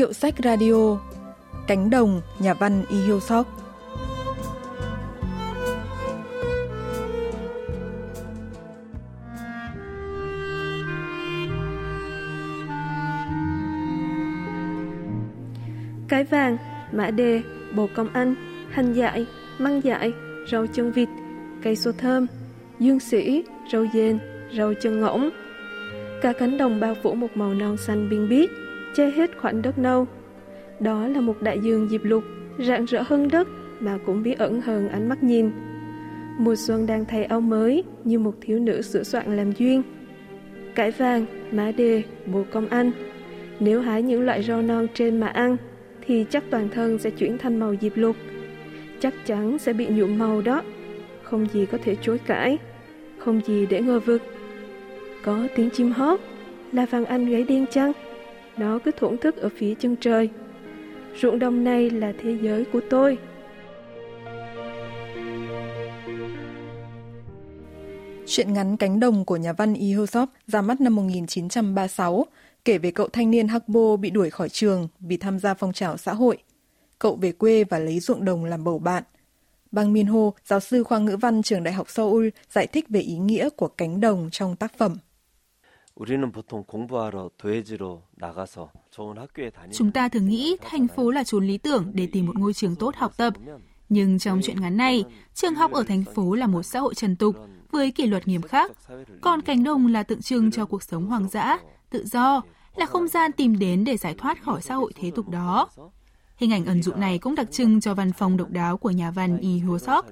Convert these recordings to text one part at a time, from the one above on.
Hiệu sách radio Cánh đồng, nhà văn Y Hiêu Sóc Cái vàng, mã đề, bồ công anh, hành dại, măng dại, rau chân vịt, cây xô thơm, dương sĩ, rau dền, rau chân ngỗng. Cả cánh đồng bao phủ một màu non xanh biên biếc, che hết khoảng đất nâu. Đó là một đại dương diệp lục, rạng rỡ hơn đất mà cũng bí ẩn hơn ánh mắt nhìn. Mùa xuân đang thay áo mới như một thiếu nữ sửa soạn làm duyên. Cải vàng, má đề, bồ công anh. Nếu hái những loại rau non trên mà ăn, thì chắc toàn thân sẽ chuyển thành màu diệp lục. Chắc chắn sẽ bị nhuộm màu đó. Không gì có thể chối cãi, không gì để ngờ vực. Có tiếng chim hót, là vàng anh gáy điên chăng? Nó cứ thổn thức ở phía chân trời. Ruộng đồng này là thế giới của tôi. Chuyện ngắn Cánh đồng của nhà văn Lee ra mắt năm 1936, kể về cậu thanh niên Hakbo bị đuổi khỏi trường vì tham gia phong trào xã hội. Cậu về quê và lấy ruộng đồng làm bầu bạn. Bang Min Ho, giáo sư khoa ngữ văn trường Đại học Seoul, giải thích về ý nghĩa của cánh đồng trong tác phẩm. Chúng ta thường nghĩ thành phố là chốn lý tưởng để tìm một ngôi trường tốt học tập. Nhưng trong chuyện ngắn này, trường học ở thành phố là một xã hội trần tục với kỷ luật nghiêm khắc. Còn cánh đồng là tượng trưng cho cuộc sống hoang dã, tự do, là không gian tìm đến để giải thoát khỏi xã hội thế tục đó. Hình ảnh ẩn dụ này cũng đặc trưng cho văn phòng độc đáo của nhà văn Lee Hyo Sok.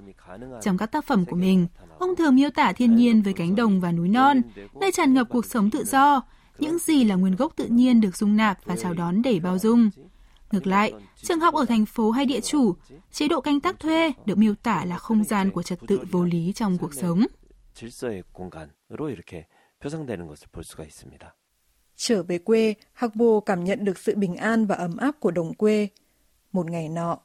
Trong các tác phẩm của mình, ông thường miêu tả thiên nhiên với cánh đồng và núi non, nơi tràn ngập cuộc sống tự do, những gì là nguyên gốc tự nhiên được dung nạp và chào đón để bao dung. Ngược lại, trường học ở thành phố hay địa chủ, chế độ canh tác thuê được miêu tả là không gian của trật tự vô lý trong cuộc sống. Trở về quê, Hakbo cảm nhận được sự bình an và ấm áp của đồng quê. Một ngày nọ.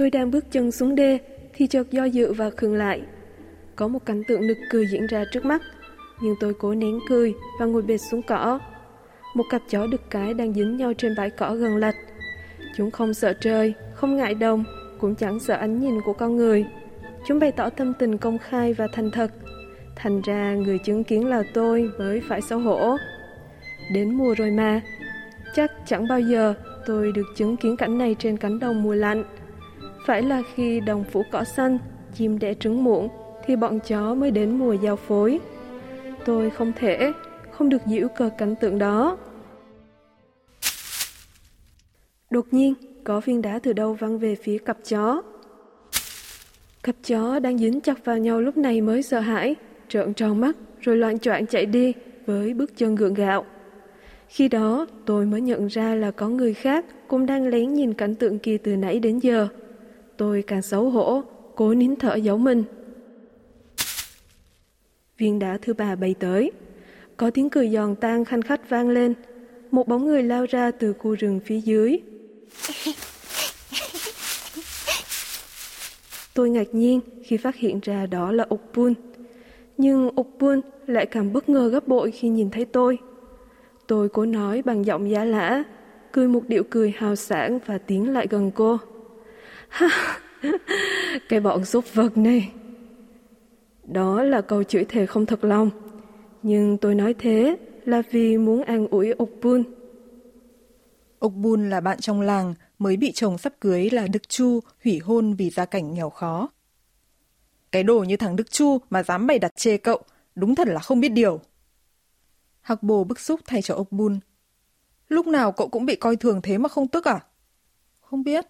Tôi đang bước chân xuống đê thì chợt do dự và khựng lại. Có một cảnh tượng nực cười diễn ra trước mắt, nhưng tôi cố nén cười và ngồi bệt xuống cỏ. Một cặp chó đực cái đang dính nhau trên bãi cỏ gần lạch. Chúng không sợ trời, không ngại đồng, cũng chẳng sợ ánh nhìn của con người. Chúng bày tỏ tâm tình công khai và thành thật. Thành ra người chứng kiến là tôi mới phải xấu hổ. Đến mùa rồi mà, chắc chẳng bao giờ tôi được chứng kiến cảnh này trên cánh đồng mùa lạnh. Phải là khi đồng phủ cỏ xanh, chim đẻ trứng muộn, thì bọn chó mới đến mùa giao phối. Tôi không thể, không được giễu cờ cảnh tượng đó. Đột nhiên, có viên đá từ đâu văng về phía cặp chó. Cặp chó đang dính chặt vào nhau lúc này mới sợ hãi, trợn tròn mắt rồi loạn choạng chạy đi với bước chân gượng gạo. Khi đó, tôi mới nhận ra là có người khác cũng đang lén nhìn cảnh tượng kia từ nãy đến giờ. Tôi càng xấu hổ, cố nín thở giấu mình. Viên đá thứ ba bay tới. Có tiếng cười giòn tan khanh khách vang lên. Một bóng người lao ra từ khu rừng phía dưới. Tôi ngạc nhiên khi phát hiện ra đó là Okpun. Nhưng Okpun lại càng bất ngờ gấp bội khi nhìn thấy tôi. Tôi cố nói bằng giọng giá lã, cười một điệu cười hào sảng và tiến lại gần cô. Cái bọn súc vật này. Đó là câu chửi thề không thật lòng. Nhưng tôi nói thế là vì muốn an ủi Okpun. Okpun là bạn trong làng, mới bị chồng sắp cưới là Đức Chu hủy hôn vì gia cảnh nghèo khó. Cái đồ như thằng Đức Chu mà dám bày đặt chê cậu, đúng thật là không biết điều. Hạc bồ bức xúc thay cho Okpun. Lúc nào cậu cũng bị coi thường thế mà không tức à? Không biết.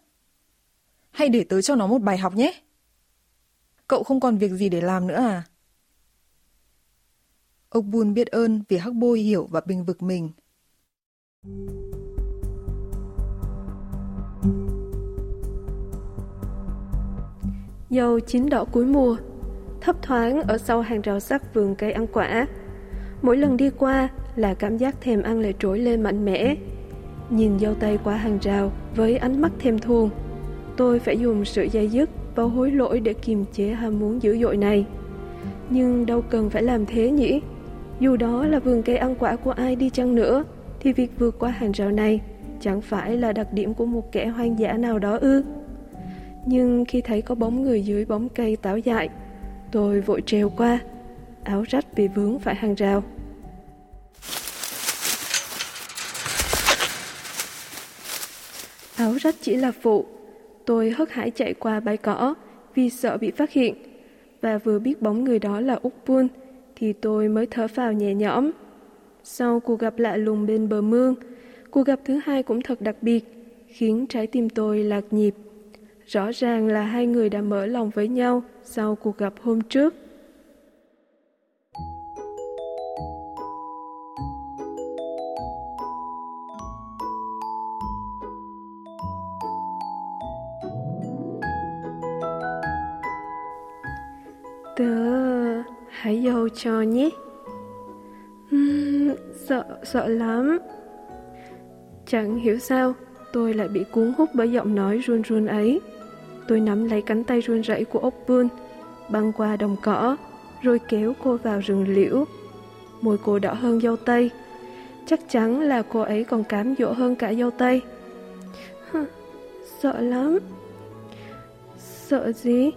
Hay để tớ cho nó một bài học nhé. Cậu không còn việc gì để làm nữa à? Ông Bun biết ơn vì Hắc Bôi hiểu và bình vực mình. Dâu chín đỏ cuối mùa, thấp thoáng ở sau hàng rào sắt vườn cây ăn quả. Mỗi lần đi qua là cảm giác thèm ăn lại trỗi lên mạnh mẽ. Nhìn dâu tây qua hàng rào với ánh mắt thèm thuồng, tôi phải dùng sự dây dứt và hối lỗi để kiềm chế ham muốn dữ dội này. Nhưng đâu cần phải làm thế nhỉ? Dù đó là vườn cây ăn quả của ai đi chăng nữa, thì việc vượt qua hàng rào này chẳng phải là đặc điểm của một kẻ hoang dã nào đó ư. Nhưng khi thấy có bóng người dưới bóng cây táo dại, tôi vội trèo qua, áo rách vì vướng phải hàng rào. Áo rách chỉ là phụ, tôi hớt hải chạy qua bãi cỏ vì sợ bị phát hiện và vừa biết bóng người đó là Úc Pun thì tôi mới thở phào nhẹ nhõm. Sau cuộc gặp lạ lùng bên bờ mương, cuộc gặp thứ hai cũng thật đặc biệt, khiến trái tim tôi lạc nhịp. Rõ ràng là hai người đã mở lòng với nhau sau cuộc gặp hôm trước. Thấy dâu cho nhé. Uhm, sợ, sợ lắm. Chẳng hiểu sao, tôi lại bị cuốn hút bởi giọng nói run run ấy. Tôi nắm lấy cánh tay run rẩy của ốc vươn băng qua đồng cỏ, rồi kéo cô vào rừng liễu. Môi cô đỏ hơn dâu tây. Chắc chắn là cô ấy còn cám dỗ hơn cả dâu tây. Hừ, sợ lắm. Sợ gì?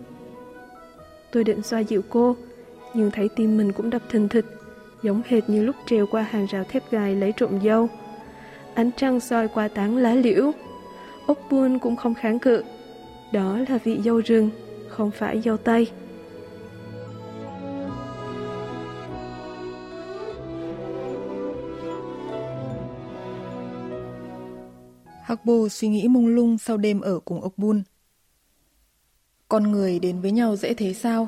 Tôi định xoa dịu cô, nhưng thấy tim mình cũng đập thình thịch, giống hệt như lúc trèo qua hàng rào thép gai lấy trộm dâu. Ánh trăng soi qua tán lá liễu. Ốc buôn cũng không kháng cự. Đó là vị dâu rừng, không phải dâu tây. Hắc Bô suy nghĩ mông lung sau đêm ở cùng ốc bun. Con người đến với nhau dễ thế sao?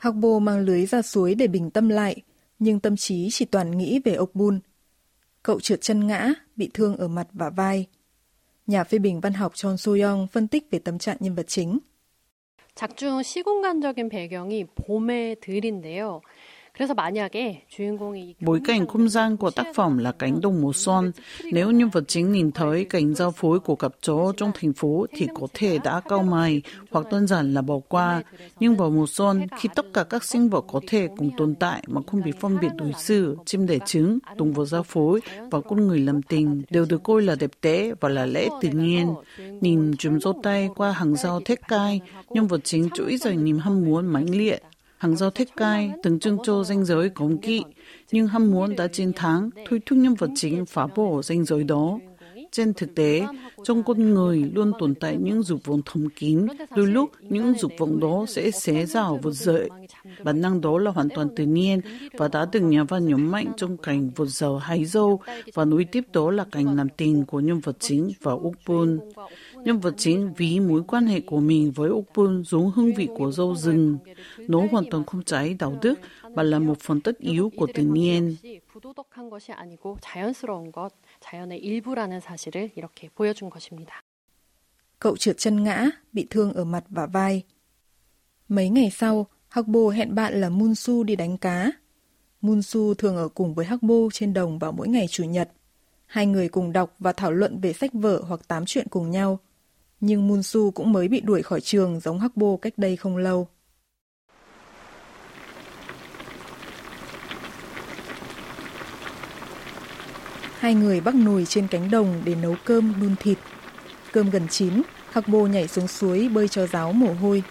Hắc Bô mang lưới ra suối để bình tâm lại, nhưng tâm trí chỉ toàn nghĩ về ốc bun. Cậu trượt chân ngã, bị thương ở mặt và vai. Nhà phê bình văn học Chon So-young phân tích về tâm trạng nhân vật chính. 작중 시공간적인 배경이 봄의 들인데요. Bối cảnh không gian của tác phẩm là cánh đồng mùa xuân. Nếu nhân vật chính nhìn thấy cảnh giao phối của cặp chó trong thành phố thì có thể đã cau mày hoặc đơn giản là bỏ qua. Nhưng vào mùa xuân, khi tất cả các sinh vật có thể cùng tồn tại mà không bị phân biệt đối xử, chim đẻ trứng, động vật giao phối và con người làm tình đều được coi là đẹp đẽ và là lẽ tự nhiên. Nhìn chùm dâu tay qua hàng rào thép cai, nhân vật chính trỗi dậy niềm ham muốn mãnh liệt hàng giao thép cai từng trưng cho danh giới cống kỵ, nhưng ham muốn đã chiến thắng, thôi thúc nhân vật chính phá bỏ danh giới đó. Trên thực tế, trong con người luôn tồn tại những dục vọng thầm kín, đôi lúc những dục vọng đó sẽ xé rào vượt dậy. Bản năng đó là hoàn toàn tự nhiên và đã từng nhà văn nhấn mạnh trong cảnh vượt dầu hái dâu và nối tiếp đó là cảnh làm tình của nhân vật chính và Úc Bôn. Nhân vật chính ví mối quan hệ của mình với Okpun giống hương vị của dâu rừng. Nó hoàn toàn không trái đạo đức mà là một phần tất yếu của tự nhiên. Cậu trượt chân ngã, bị thương ở mặt và vai. Mấy ngày sau, Hakbo hẹn bạn là Munsu đi đánh cá. Munsu thường ở cùng với Hakbo trên đồng vào mỗi ngày Chủ nhật. Hai người cùng đọc và thảo luận về sách vở hoặc tám chuyện cùng nhau – nhưng Munsu cũng mới bị đuổi khỏi trường giống Hắc Bô cách đây không lâu. Hai người bắc nồi trên cánh đồng để nấu cơm đun thịt. Cơm gần chín, Hắc Bô nhảy xuống suối bơi cho ráo mồ hôi.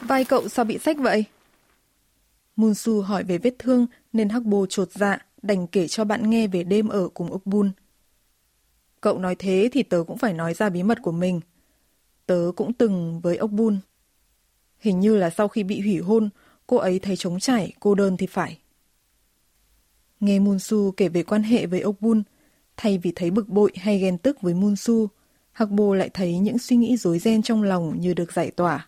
Vai cậu sao bị sách vậy? Munsu hỏi về vết thương nên Hắc Bô trột dạ, đành kể cho bạn nghe về đêm ở cùng ốc bun. Cậu nói thế thì tớ cũng phải nói ra bí mật của mình. Tớ cũng từng với ốc bun. Hình như là sau khi bị hủy hôn, cô ấy thấy trống trải, cô đơn thì phải. Nghe Munsu kể về quan hệ với ốc bun, thay vì thấy bực bội hay ghen tức với Munsu, Hạc Bồ lại thấy những suy nghĩ rối ren trong lòng như được giải tỏa.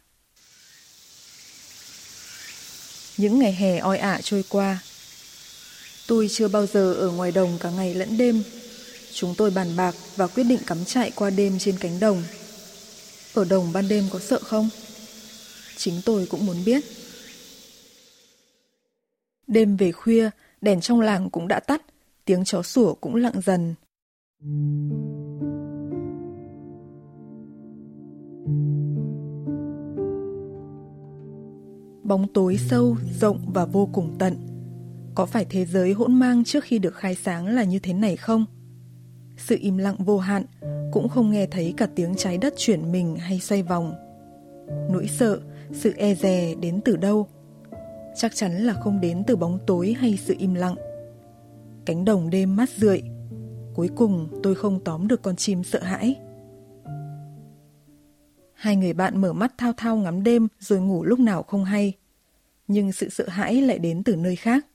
Những ngày hè oi ả trôi qua. Tôi chưa bao giờ ở ngoài đồng cả ngày lẫn đêm. Chúng tôi bàn bạc và quyết định cắm trại qua đêm trên cánh đồng. Ở đồng ban đêm có sợ không? Chính tôi cũng muốn biết. Đêm về khuya, đèn trong làng cũng đã tắt, tiếng chó sủa cũng lặng dần. Bóng tối sâu, rộng và vô cùng tận. Có phải thế giới hỗn mang trước khi được khai sáng là như thế này không? Sự im lặng vô hạn, cũng không nghe thấy cả tiếng trái đất chuyển mình hay xoay vòng. Nỗi sợ, sự e dè đến từ đâu? Chắc chắn là không đến từ bóng tối hay sự im lặng. Cánh đồng đêm mát rượi, cuối cùng tôi không tóm được con chim sợ hãi. Hai người bạn mở mắt thao thao ngắm đêm rồi ngủ lúc nào không hay. Nhưng sự sợ hãi lại đến từ nơi khác.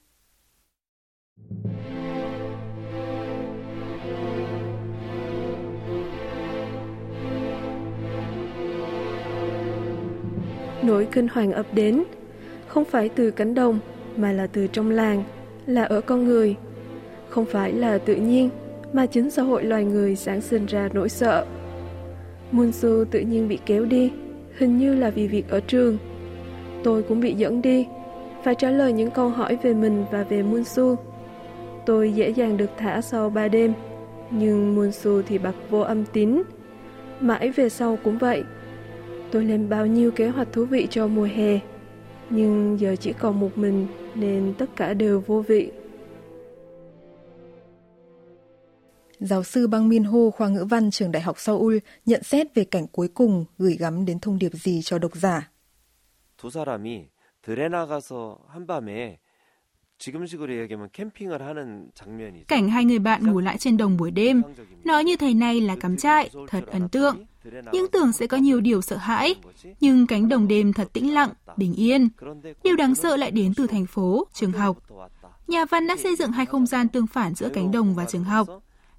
Nỗi kinh hoàng ập đến, không phải từ cánh đồng mà là từ trong làng, là ở con người. Không phải là tự nhiên mà chính xã hội loài người sản sinh ra nỗi sợ. Munsu tự nhiên bị kéo đi, hình như là vì việc ở trường. Tôi cũng bị dẫn đi, phải trả lời những câu hỏi về mình và về Munsu. Tôi dễ dàng được thả sau ba đêm, nhưng Munsu thì bật vô âm tín. Mãi về sau cũng vậy Tôi lên bao nhiêu kế hoạch thú vị cho mùa hè, nhưng giờ chỉ còn một mình nên tất cả đều vô vị. Giáo sư Bang Min Ho khoa ngữ văn trường Đại học Seoul nhận xét về cảnh cuối cùng gửi gắm đến thông điệp gì cho độc giả. 두 사람이 들에 나가서 한밤에 지금식으로 얘기하면 캠핑을 하는 장면이 Cảnh hai người bạn ngủ lại trên đồng buổi đêm, nói như thầy này là cắm trại, thật ấn tượng. Nhưng tưởng sẽ có nhiều điều sợ hãi, nhưng cánh đồng đêm thật tĩnh lặng, bình yên. Điều đáng sợ lại đến từ thành phố, trường học. Nhà văn đã xây dựng hai không gian tương phản giữa cánh đồng và trường học.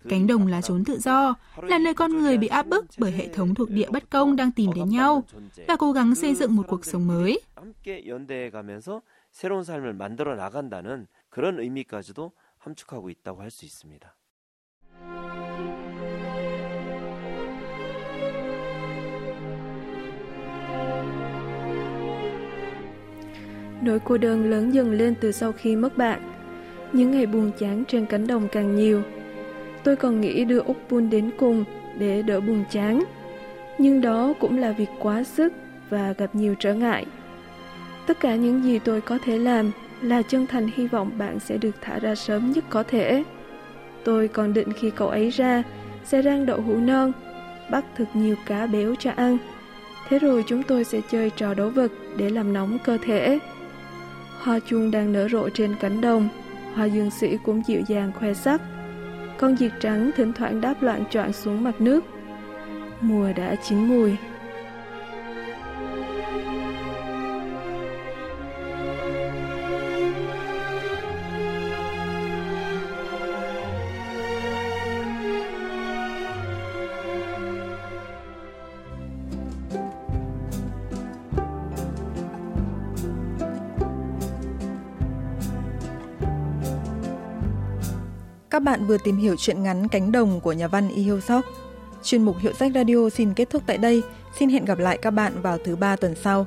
Cánh đồng là chốn tự do, là nơi con người bị áp bức bởi hệ thống thuộc địa bất công đang tìm đến nhau và cố gắng xây dựng một cuộc sống mới. 함께 연대해 가면서 새로운 삶을 만들어 나간다는 그런 의미까지도 함축하고 있다고 할 수 있습니다. Nỗi cô đơn lớn dần lên từ sau khi mất bạn. Những ngày buồn chán trên cánh đồng càng nhiều. Tôi còn nghĩ đưa Úc Bun đến cùng để đỡ buồn chán. Nhưng đó cũng là việc quá sức và gặp nhiều trở ngại. Tất cả những gì tôi có thể làm là chân thành hy vọng bạn sẽ được thả ra sớm nhất có thể. Tôi còn định khi cậu ấy ra sẽ rang đậu hũ non, bắt thật nhiều cá béo cho ăn. Thế rồi chúng tôi sẽ chơi trò đấu vật để làm nóng cơ thể. Hoa chuông đang nở rộ trên cánh đồng, hoa dương sĩ cũng dịu dàng khoe sắc. Con diệt trắng thỉnh thoảng đáp loạn choạng xuống mặt nước. Mùa đã chín mùi. Các bạn vừa tìm hiểu chuyện ngắn Cánh đồng của nhà văn Y Hiêu Sóc. Chuyên mục Hiệu sách Radio xin kết thúc tại đây. Xin hẹn gặp lại các bạn vào thứ ba tuần sau.